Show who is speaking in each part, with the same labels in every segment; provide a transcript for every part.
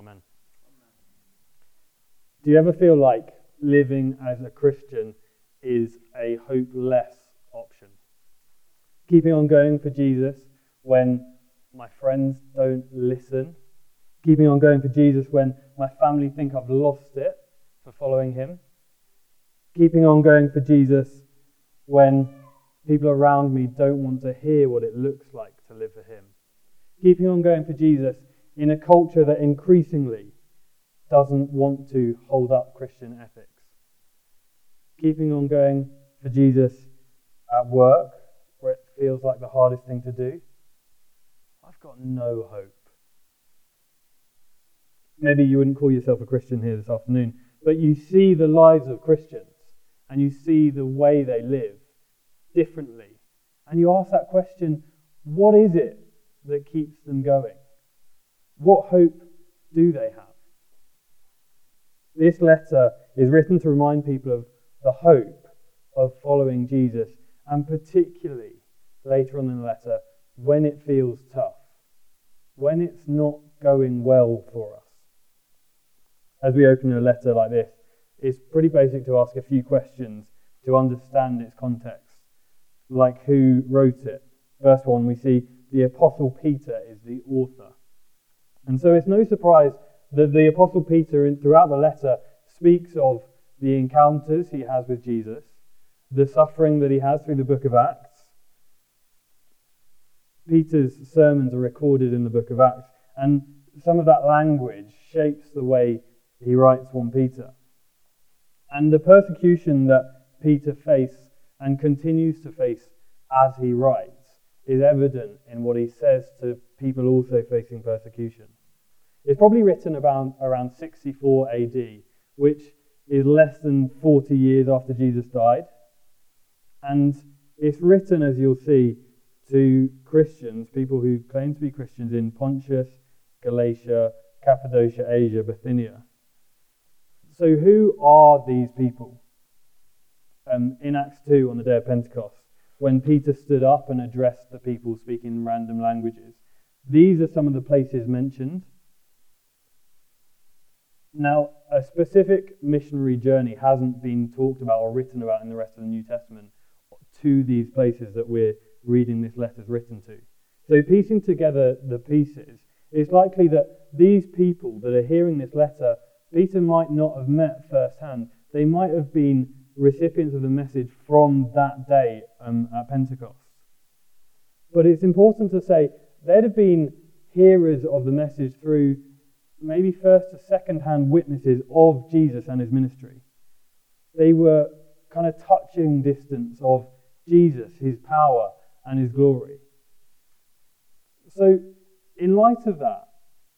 Speaker 1: Amen. Do you ever feel like living as a Christian is a hopeless option? Keeping on going for Jesus when my friends don't listen? Keeping on going for Jesus when my family think I've lost it for following him? Keeping on going for Jesus when people around me don't want to hear what it looks like to live for him? Keeping on going for Jesus in a culture that increasingly doesn't want to hold up Christian ethics? Keeping on going for Jesus at work, where it feels like the hardest thing to do? I've got no hope. Maybe you wouldn't call yourself a Christian here this afternoon, but you see the lives of Christians and you see the way they live differently. And you ask that question what is it that keeps them going? What hope do they have? This letter is written to remind people of the hope of following Jesus, and particularly later on in the letter, when it feels tough, when it's not going well for us. As we open a letter like this, it's pretty basic to ask a few questions to understand its context, like who wrote it. First one, we see the Apostle Peter is the author. And so it's no surprise that the Apostle Peter, throughout the letter, speaks of the encounters he has with Jesus, the suffering that he has through the book of Acts. Peter's sermons are recorded in the book of Acts, and some of that language shapes the way he writes 1 Peter. And the persecution that Peter faced and continues to face as he writes is evident in what he says to people also facing persecution. It's probably written about around 64 AD, which is less than 40 years after Jesus died. And it's written, as you'll see, to Christians, people who claim to be Christians in Pontus, Galatia, Cappadocia, Asia, Bithynia. So, who are these people? Um, in Acts 2, on the day of Pentecost, when Peter stood up and addressed the people speaking random languages, these are some of the places mentioned. Now, a specific missionary journey hasn't been talked about or written about in the rest of the New Testament to these places that we're reading this letter is written to. So, piecing together the pieces, it's likely that these people that are hearing this letter, Peter might not have met firsthand. They might have been recipients of the message from that day um, at Pentecost. But it's important to say they'd have been hearers of the message through maybe first to second hand witnesses of Jesus and his ministry. They were kind of touching distance of Jesus, his power, and his glory. So, in light of that,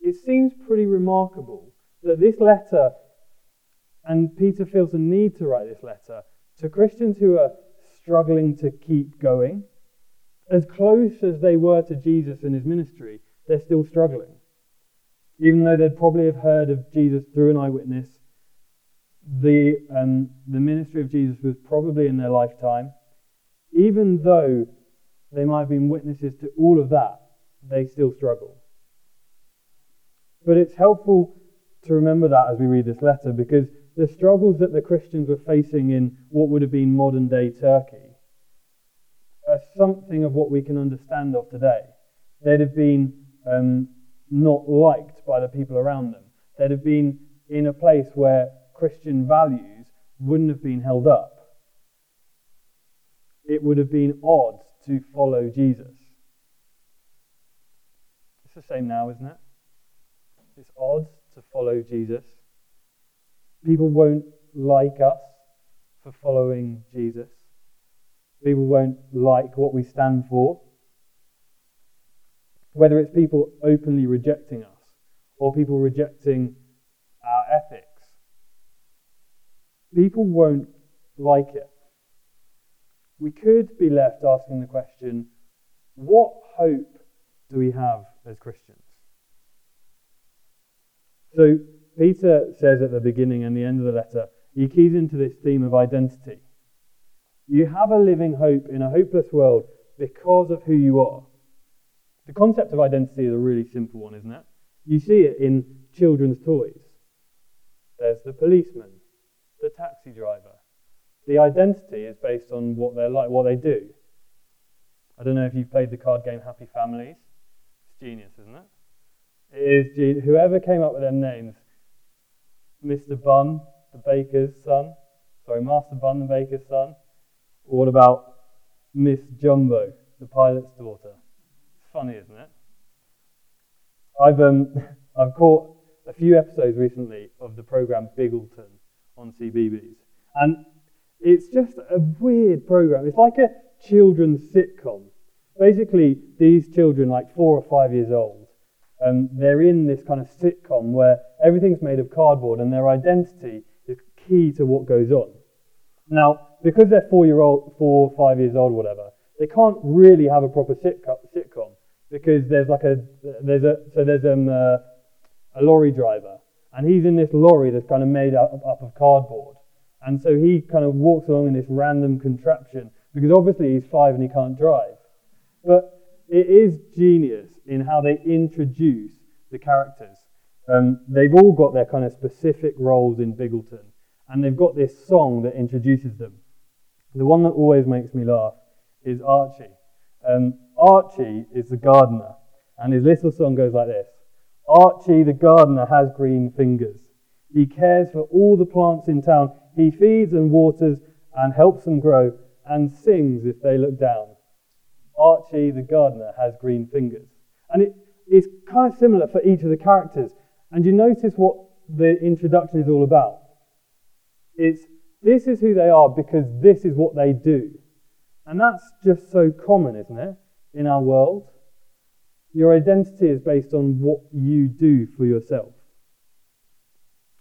Speaker 1: it seems pretty remarkable that this letter, and Peter feels the need to write this letter to Christians who are struggling to keep going, as close as they were to Jesus and his ministry, they're still struggling even though they'd probably have heard of Jesus through an eyewitness, the, um, the ministry of Jesus was probably in their lifetime. Even though they might have been witnesses to all of that, they still struggle. But it's helpful to remember that as we read this letter because the struggles that the Christians were facing in what would have been modern day Turkey are something of what we can understand of today. They'd have been um, not liked by the people around them. They'd have been in a place where Christian values wouldn't have been held up. It would have been odd to follow Jesus. It's the same now, isn't it? It's odd to follow Jesus. People won't like us for following Jesus. People won't like what we stand for whether it's people openly rejecting us or people rejecting our ethics. People won't like it. We could be left asking the question what hope do we have as Christians? So, Peter says at the beginning and the end of the letter, he keys into this theme of identity. You have a living hope in a hopeless world because of who you are. The concept of identity is a really simple one, isn't it? You see it in children's toys. There's the policeman, the taxi driver. The identity is based on what they're like, what they do. I don't know if you've played the card game Happy Families. It's genius, isn't it? It is genius. Whoever came up with them names, Mr. Bun, the baker's son, sorry, Master Bun, the baker's son. What about Miss Jumbo, the pilot's daughter? Funny, isn't it? I've um, I've caught a few episodes recently of the program Biggleton on CBeebies, and it's just a weird program. It's like a children's sitcom. Basically, these children, like four or five years old, um, they're in this kind of sitcom where everything's made of cardboard and their identity is key to what goes on. Now, because they're four year old, four, five years old, whatever, they can't really have a proper sitcom because there's like a there's a so there's um, uh, a lorry driver and he's in this lorry that's kind of made up, up of cardboard, and so he kind of walks along in this random contraption because obviously he's five and he can't drive. But it is genius in how they introduce the characters. Um, they've all got their kind of specific roles in Biggleton, and they've got this song that introduces them. The one that always makes me laugh is Archie. Um, Archie is the gardener, and his little song goes like this Archie the gardener has green fingers. He cares for all the plants in town. He feeds and waters and helps them grow and sings if they look down. Archie the gardener has green fingers. And it is kind of similar for each of the characters. And you notice what the introduction is all about. It's this is who they are because this is what they do. And that's just so common, isn't it, in our world? Your identity is based on what you do for yourself.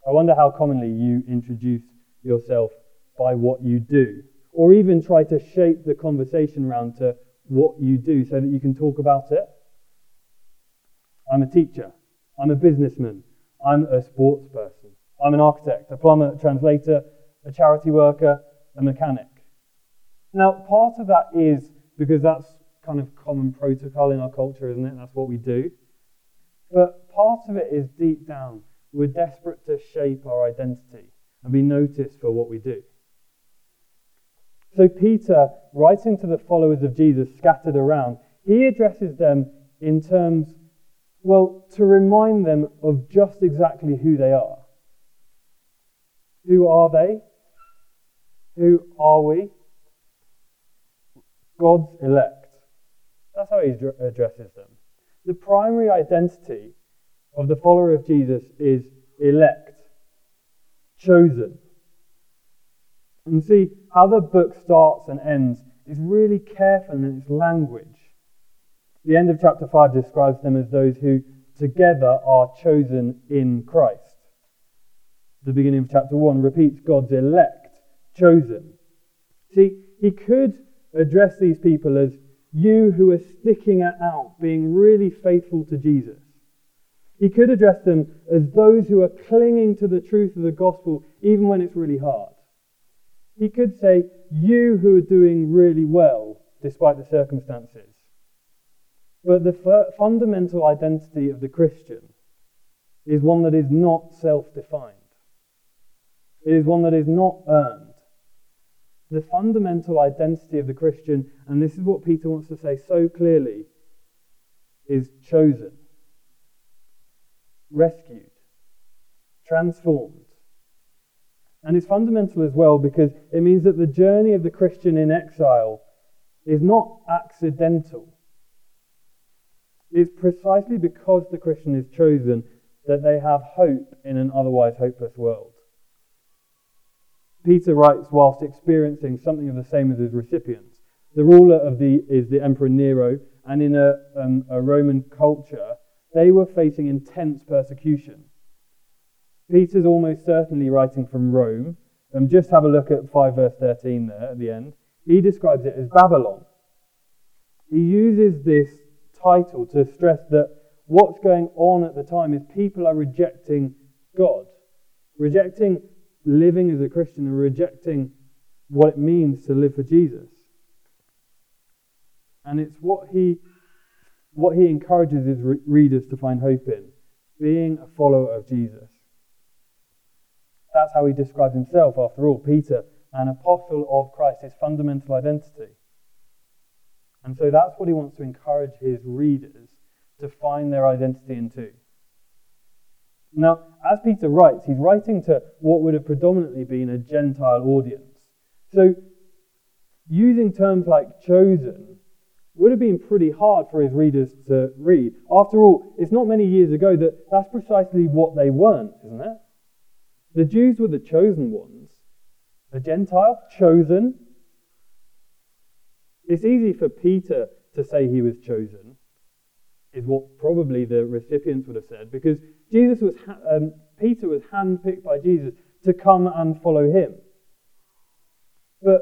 Speaker 1: I wonder how commonly you introduce yourself by what you do, or even try to shape the conversation around to what you do so that you can talk about it. I'm a teacher. I'm a businessman. I'm a sports person. I'm an architect, a plumber, a translator, a charity worker, a mechanic. Now, part of that is because that's kind of common protocol in our culture, isn't it? That's what we do. But part of it is deep down, we're desperate to shape our identity and be noticed for what we do. So, Peter, writing to the followers of Jesus scattered around, he addresses them in terms, well, to remind them of just exactly who they are. Who are they? Who are we? God's elect. That's how he addresses them. The primary identity of the follower of Jesus is elect, chosen. And see how the book starts and ends is really careful in its language. The end of chapter 5 describes them as those who together are chosen in Christ. The beginning of chapter 1 repeats God's elect, chosen. See, he could address these people as you who are sticking it out, being really faithful to Jesus. He could address them as those who are clinging to the truth of the gospel even when it's really hard. He could say, You who are doing really well despite the circumstances. But the fundamental identity of the Christian is one that is not self defined, it is one that is not earned the fundamental identity of the Christian, and this is what Peter wants to say so clearly, is chosen, rescued, transformed. And it's fundamental as well because it means that the journey of the Christian in exile is not accidental. It's precisely because the Christian is chosen that they have hope in an otherwise hopeless world. Peter writes whilst experiencing something of the same as his recipients. The ruler of the is the Emperor Nero, and in a, um, a Roman culture, they were facing intense persecution. Peter's almost certainly writing from Rome. Um, just have a look at 5 verse 13 there at the end. He describes it as Babylon. He uses this title to stress that what's going on at the time is people are rejecting God, rejecting living as a Christian and rejecting what it means to live for Jesus. And it's what he, what he encourages his re- readers to find hope in. being a follower of Jesus. That's how he describes himself, after all. Peter, an apostle of Christ, his fundamental identity. And so that's what he wants to encourage his readers to find their identity into. Now, as Peter writes, he's writing to what would have predominantly been a Gentile audience. So, using terms like chosen would have been pretty hard for his readers to read. After all, it's not many years ago that that's precisely what they weren't, isn't it? The Jews were the chosen ones. The Gentile, chosen. It's easy for Peter to say he was chosen, is what probably the recipients would have said, because Jesus was, um, Peter was handpicked by Jesus to come and follow him. But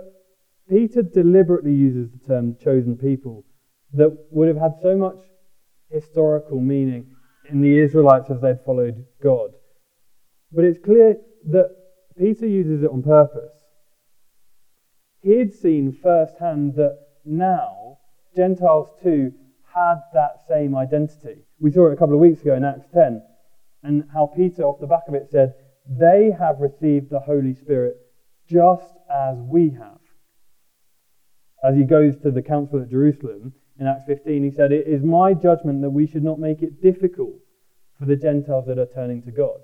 Speaker 1: Peter deliberately uses the term chosen people that would have had so much historical meaning in the Israelites as they'd followed God. But it's clear that Peter uses it on purpose. He'd seen firsthand that now Gentiles too had that same identity. We saw it a couple of weeks ago in Acts 10, and how Peter, off the back of it, said, They have received the Holy Spirit just as we have. As he goes to the council at Jerusalem in Acts 15, he said, It is my judgment that we should not make it difficult for the Gentiles that are turning to God.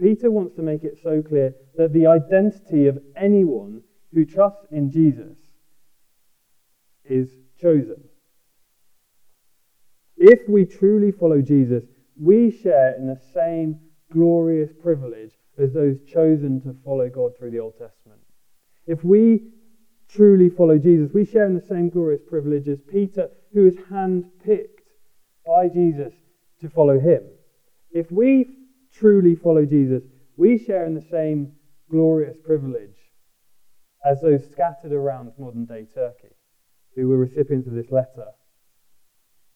Speaker 1: Peter wants to make it so clear that the identity of anyone who trusts in Jesus is chosen. If we truly follow Jesus, we share in the same glorious privilege as those chosen to follow God through the Old Testament. If we truly follow Jesus, we share in the same glorious privilege as Peter, who is handpicked by Jesus to follow him. If we truly follow Jesus, we share in the same glorious privilege as those scattered around modern day Turkey who were recipients of this letter.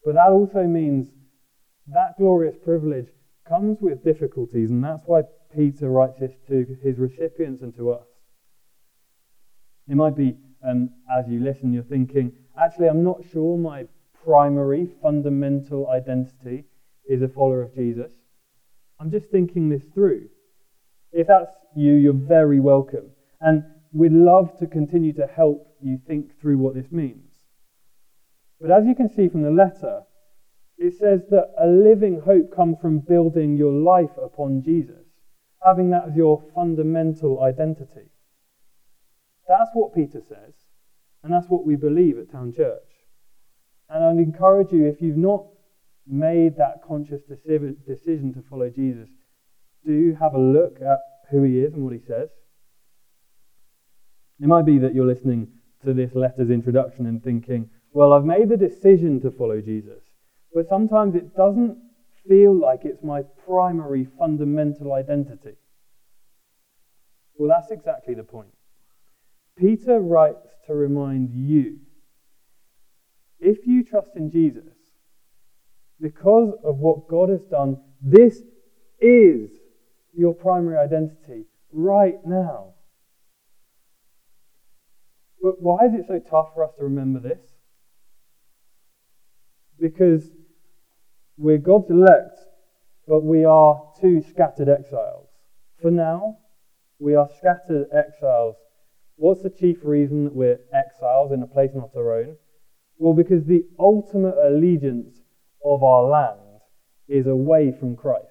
Speaker 1: But that also means that glorious privilege comes with difficulties, and that's why Peter writes this to his recipients and to us. It might be, um, as you listen, you're thinking, actually, I'm not sure my primary, fundamental identity is a follower of Jesus. I'm just thinking this through. If that's you, you're very welcome. And we'd love to continue to help you think through what this means. But as you can see from the letter, it says that a living hope comes from building your life upon Jesus, having that as your fundamental identity. That's what Peter says, and that's what we believe at Town Church. And I'd encourage you, if you've not made that conscious decision to follow Jesus, do have a look at who he is and what he says. It might be that you're listening to this letter's introduction and thinking, well, I've made the decision to follow Jesus, but sometimes it doesn't feel like it's my primary fundamental identity. Well, that's exactly the point. Peter writes to remind you if you trust in Jesus, because of what God has done, this is your primary identity right now. But why is it so tough for us to remember this? Because we're God's elect, but we are two scattered exiles. For now, we are scattered exiles. What's the chief reason that we're exiles in a place not our own? Well, because the ultimate allegiance of our land is away from Christ.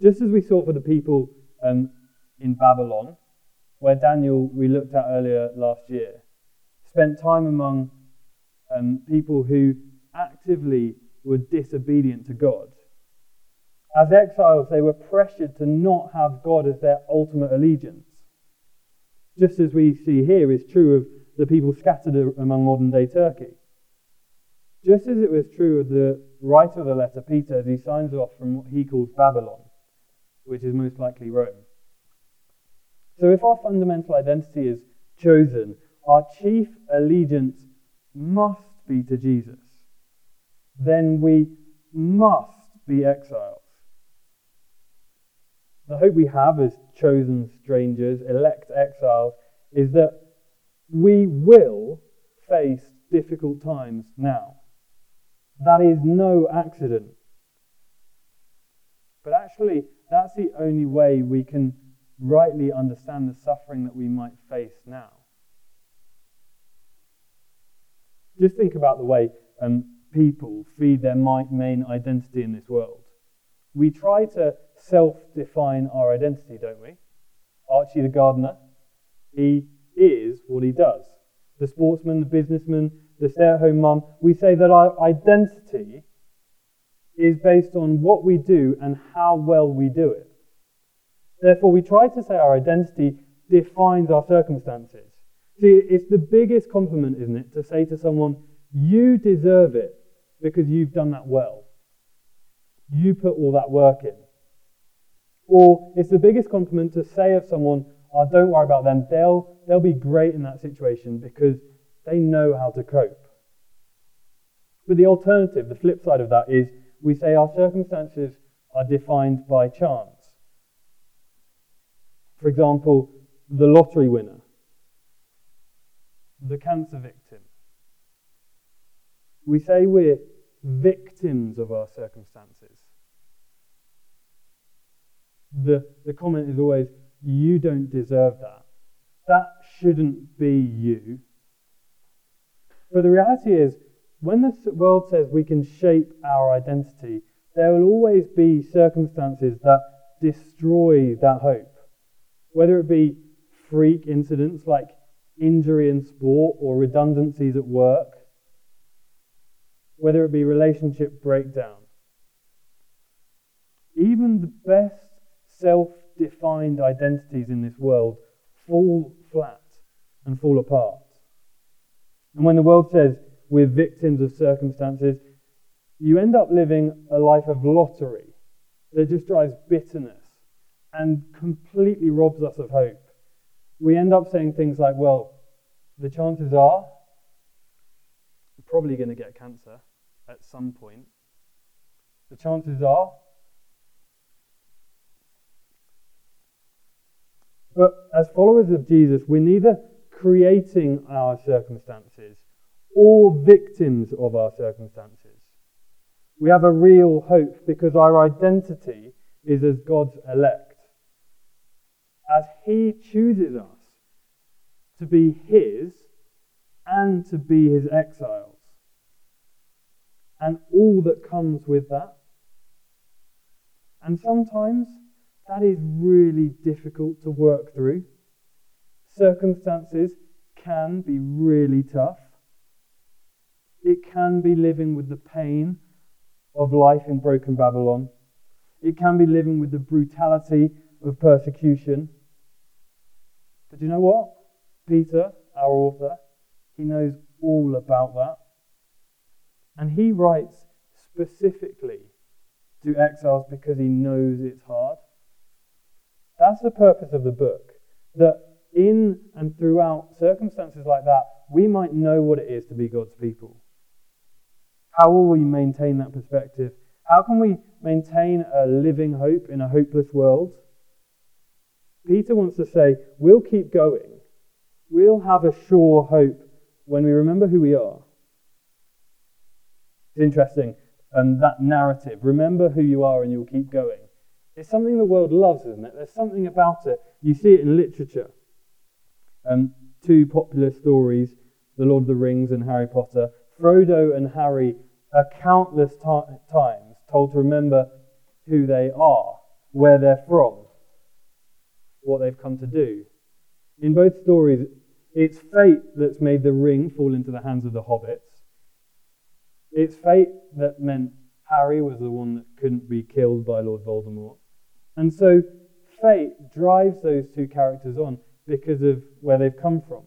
Speaker 1: Just as we saw for the people um, in Babylon, where Daniel, we looked at earlier last year, spent time among um, people who actively were disobedient to God. As exiles, they were pressured to not have God as their ultimate allegiance. Just as we see here is true of the people scattered among modern day Turkey. Just as it was true of the writer of the letter, Peter, as he signs off from what he calls Babylon, which is most likely Rome. So if our fundamental identity is chosen, our chief allegiance must be to Jesus. Then we must be exiles. The hope we have as chosen strangers, elect exiles, is that we will face difficult times now. That is no accident. But actually, that's the only way we can rightly understand the suffering that we might face now. Just think about the way um, people feed their main identity in this world. We try to self define our identity, don't we? Archie the gardener, he is what he does. The sportsman, the businessman, the stay at home mum, we say that our identity is based on what we do and how well we do it. Therefore, we try to say our identity defines our circumstances. See, it's the biggest compliment, isn't it, to say to someone, you deserve it because you've done that well. You put all that work in. Or it's the biggest compliment to say of someone, oh, don't worry about them. They'll, they'll be great in that situation because they know how to cope. But the alternative, the flip side of that, is we say our circumstances are defined by chance. For example, the lottery winner, the cancer victim. We say we're victims of our circumstances. The, the comment is always, you don't deserve that. That shouldn't be you. But the reality is, when the world says we can shape our identity, there will always be circumstances that destroy that hope. Whether it be freak incidents like injury in sport or redundancies at work, whether it be relationship breakdown. Even the best self defined identities in this world fall flat and fall apart. And when the world says we're victims of circumstances, you end up living a life of lottery that just drives bitterness and completely robs us of hope. We end up saying things like, well, the chances are probably going to get cancer at some point. The chances are. But as followers of Jesus, we're neither creating our circumstances or victims of our circumstances. We have a real hope because our identity is as God's elect. As He chooses us to be His and to be His exiles, and all that comes with that. And sometimes that is really difficult to work through. Circumstances can be really tough. It can be living with the pain of life in broken Babylon. It can be living with the brutality of persecution. But you know what? Peter, our author, he knows all about that. And he writes specifically to exiles because he knows it's hard. That's the purpose of the book. That in and throughout circumstances like that, we might know what it is to be God's people. How will we maintain that perspective? How can we maintain a living hope in a hopeless world? Peter wants to say, we'll keep going. We'll have a sure hope when we remember who we are. It's interesting, um, that narrative, remember who you are and you'll keep going. It's something the world loves, isn't it? There's something about it. You see it in literature. Um, two popular stories, The Lord of the Rings and Harry Potter. Frodo and Harry are countless t- times told to remember who they are, where they're from, what they've come to do. In both stories, it's fate that's made the ring fall into the hands of the hobbits. It's fate that meant Harry was the one that couldn't be killed by Lord Voldemort. And so fate drives those two characters on because of where they've come from.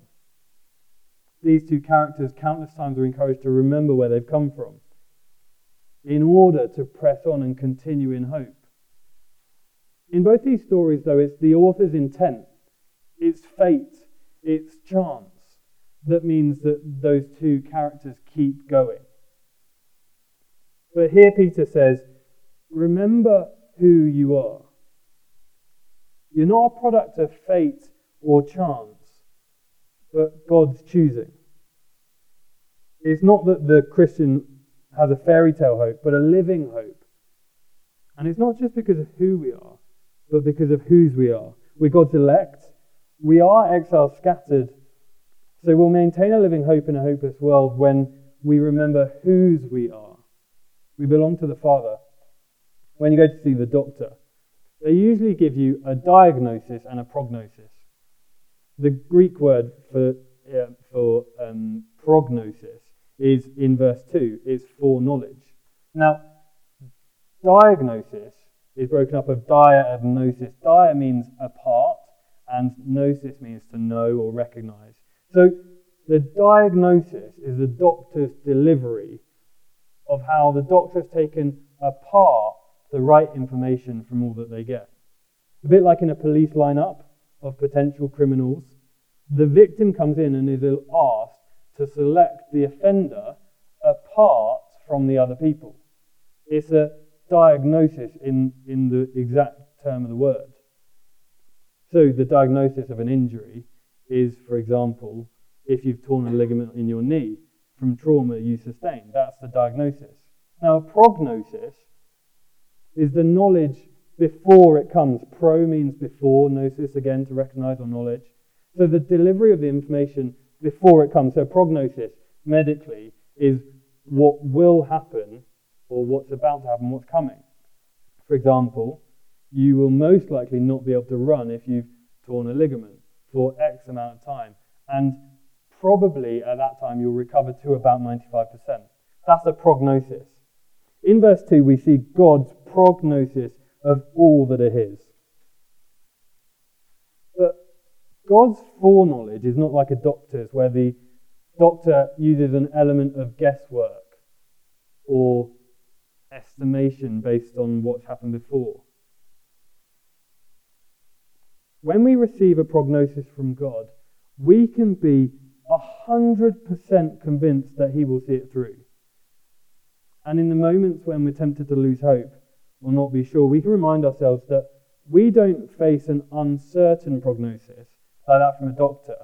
Speaker 1: These two characters, countless times, are encouraged to remember where they've come from in order to press on and continue in hope. In both these stories, though, it's the author's intent, it's fate, it's chance that means that those two characters keep going. But here Peter says, remember who you are. You're not a product of fate or chance, but God's choosing. It's not that the Christian has a fairy tale hope, but a living hope. And it's not just because of who we are, but because of whose we are. We're God's elect. We are exiles scattered. So we'll maintain a living hope in a hopeless world when we remember whose we are. We belong to the Father. When you go to see the doctor, they usually give you a diagnosis and a prognosis. The Greek word for, for um, prognosis is in verse 2, is foreknowledge. Now, diagnosis is broken up of dia and gnosis. Dia means apart, and gnosis means to know or recognize. So, the diagnosis is the doctor's delivery of how the doctor has taken apart the right information from all that they get. A bit like in a police lineup of potential criminals, the victim comes in and is asked to select the offender apart from the other people. It's a diagnosis in, in the exact term of the word. So, the diagnosis of an injury is, for example, if you've torn a ligament in your knee from trauma you sustained. That's the diagnosis. Now, a prognosis is the knowledge before it comes. Pro means before, gnosis again to recognize or knowledge. So the delivery of the information before it comes. So prognosis, medically, is what will happen or what's about to happen, what's coming. For example, you will most likely not be able to run if you've torn a ligament for X amount of time. And probably at that time you'll recover to about 95%. That's a prognosis. In verse 2, we see God's prognosis of all that are His. But God's foreknowledge is not like a doctor's, where the doctor uses an element of guesswork or estimation based on what's happened before. When we receive a prognosis from God, we can be 100% convinced that He will see it through. And in the moments when we're tempted to lose hope or not be sure, we can remind ourselves that we don't face an uncertain prognosis like that from a doctor,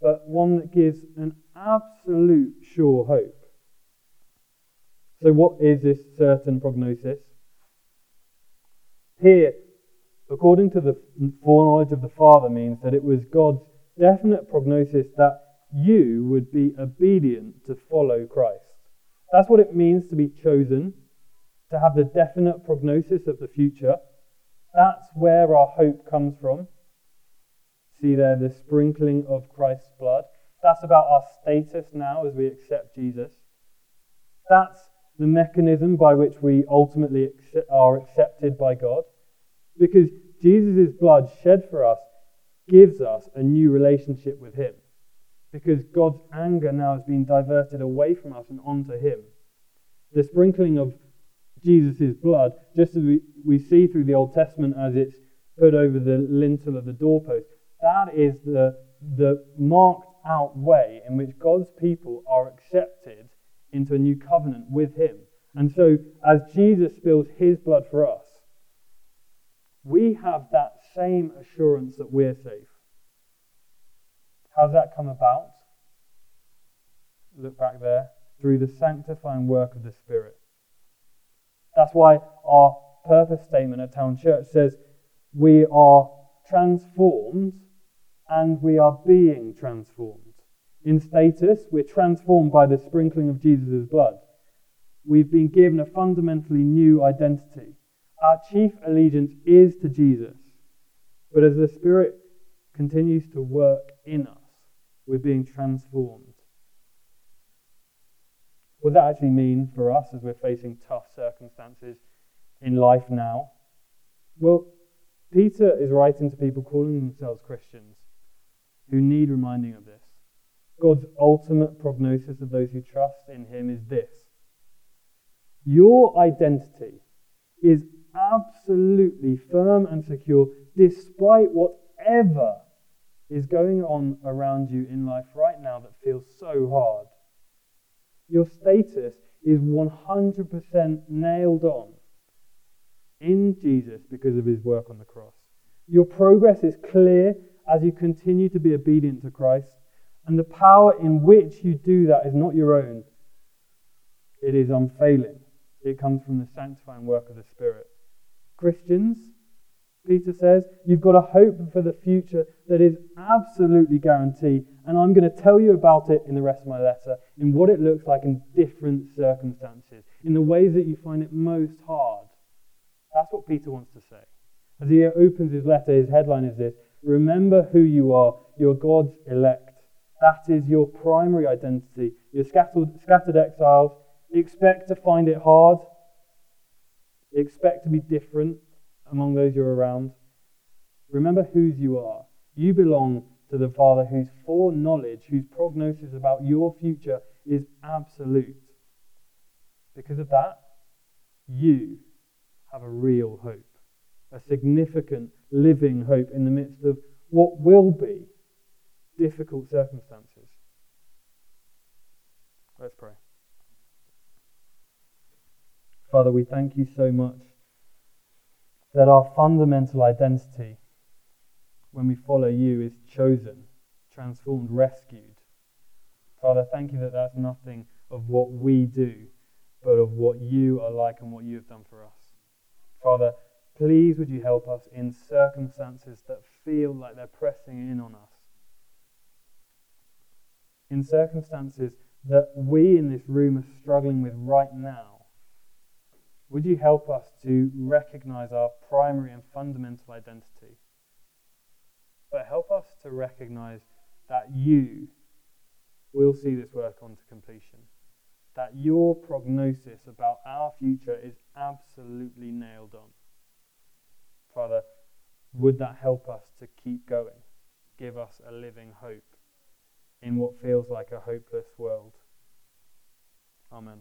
Speaker 1: but one that gives an absolute sure hope. So, what is this certain prognosis? Here, according to the foreknowledge of the Father, means that it was God's definite prognosis that you would be obedient to follow Christ. That's what it means to be chosen, to have the definite prognosis of the future. That's where our hope comes from. See there the sprinkling of Christ's blood. That's about our status now as we accept Jesus. That's the mechanism by which we ultimately are accepted by God. Because Jesus' blood shed for us gives us a new relationship with Him because God's anger now has been diverted away from us and onto Him. The sprinkling of Jesus' blood, just as we, we see through the Old Testament as it's put over the lintel of the doorpost, that is the, the marked out way in which God's people are accepted into a new covenant with Him. And so, as Jesus spills His blood for us, we have that same assurance that we're safe. How's that come about? Look back there. Through the sanctifying work of the Spirit. That's why our purpose statement at Town Church says we are transformed and we are being transformed. In status, we're transformed by the sprinkling of Jesus' blood. We've been given a fundamentally new identity. Our chief allegiance is to Jesus. But as the Spirit continues to work in us, we're being transformed. What does that actually mean for us as we're facing tough circumstances in life now? Well, Peter is writing to people calling themselves Christians who need reminding of this. God's ultimate prognosis of those who trust in him is this Your identity is absolutely firm and secure despite whatever is going on around you in life right now that feels so hard. Your status is 100% nailed on in Jesus because of his work on the cross. Your progress is clear as you continue to be obedient to Christ, and the power in which you do that is not your own, it is unfailing. It comes from the sanctifying work of the Spirit. Christians, Peter says, you've got a hope for the future that is absolutely guaranteed. And I'm going to tell you about it in the rest of my letter, in what it looks like in different circumstances, in the ways that you find it most hard. That's what Peter wants to say. As he opens his letter, his headline is this Remember who you are. You're God's elect. That is your primary identity. You're scattered, scattered exiles. Expect to find it hard. Expect to be different among those you're around. Remember whose you are. You belong to the Father whose foreknowledge, whose prognosis about your future is absolute. Because of that, you have a real hope, a significant living hope in the midst of what will be difficult circumstances. Let's pray. Father, we thank you so much that our fundamental identity when we follow you is chosen, transformed, rescued. Father, thank you that that's nothing of what we do, but of what you are like and what you have done for us. Father, please would you help us in circumstances that feel like they're pressing in on us. In circumstances that we in this room are struggling with right now would you help us to recognize our primary and fundamental identity? But help us to recognize that you will see this work on to completion. That your prognosis about our future is absolutely nailed on. Father, would that help us to keep going? Give us a living hope in what feels like a hopeless world. Amen.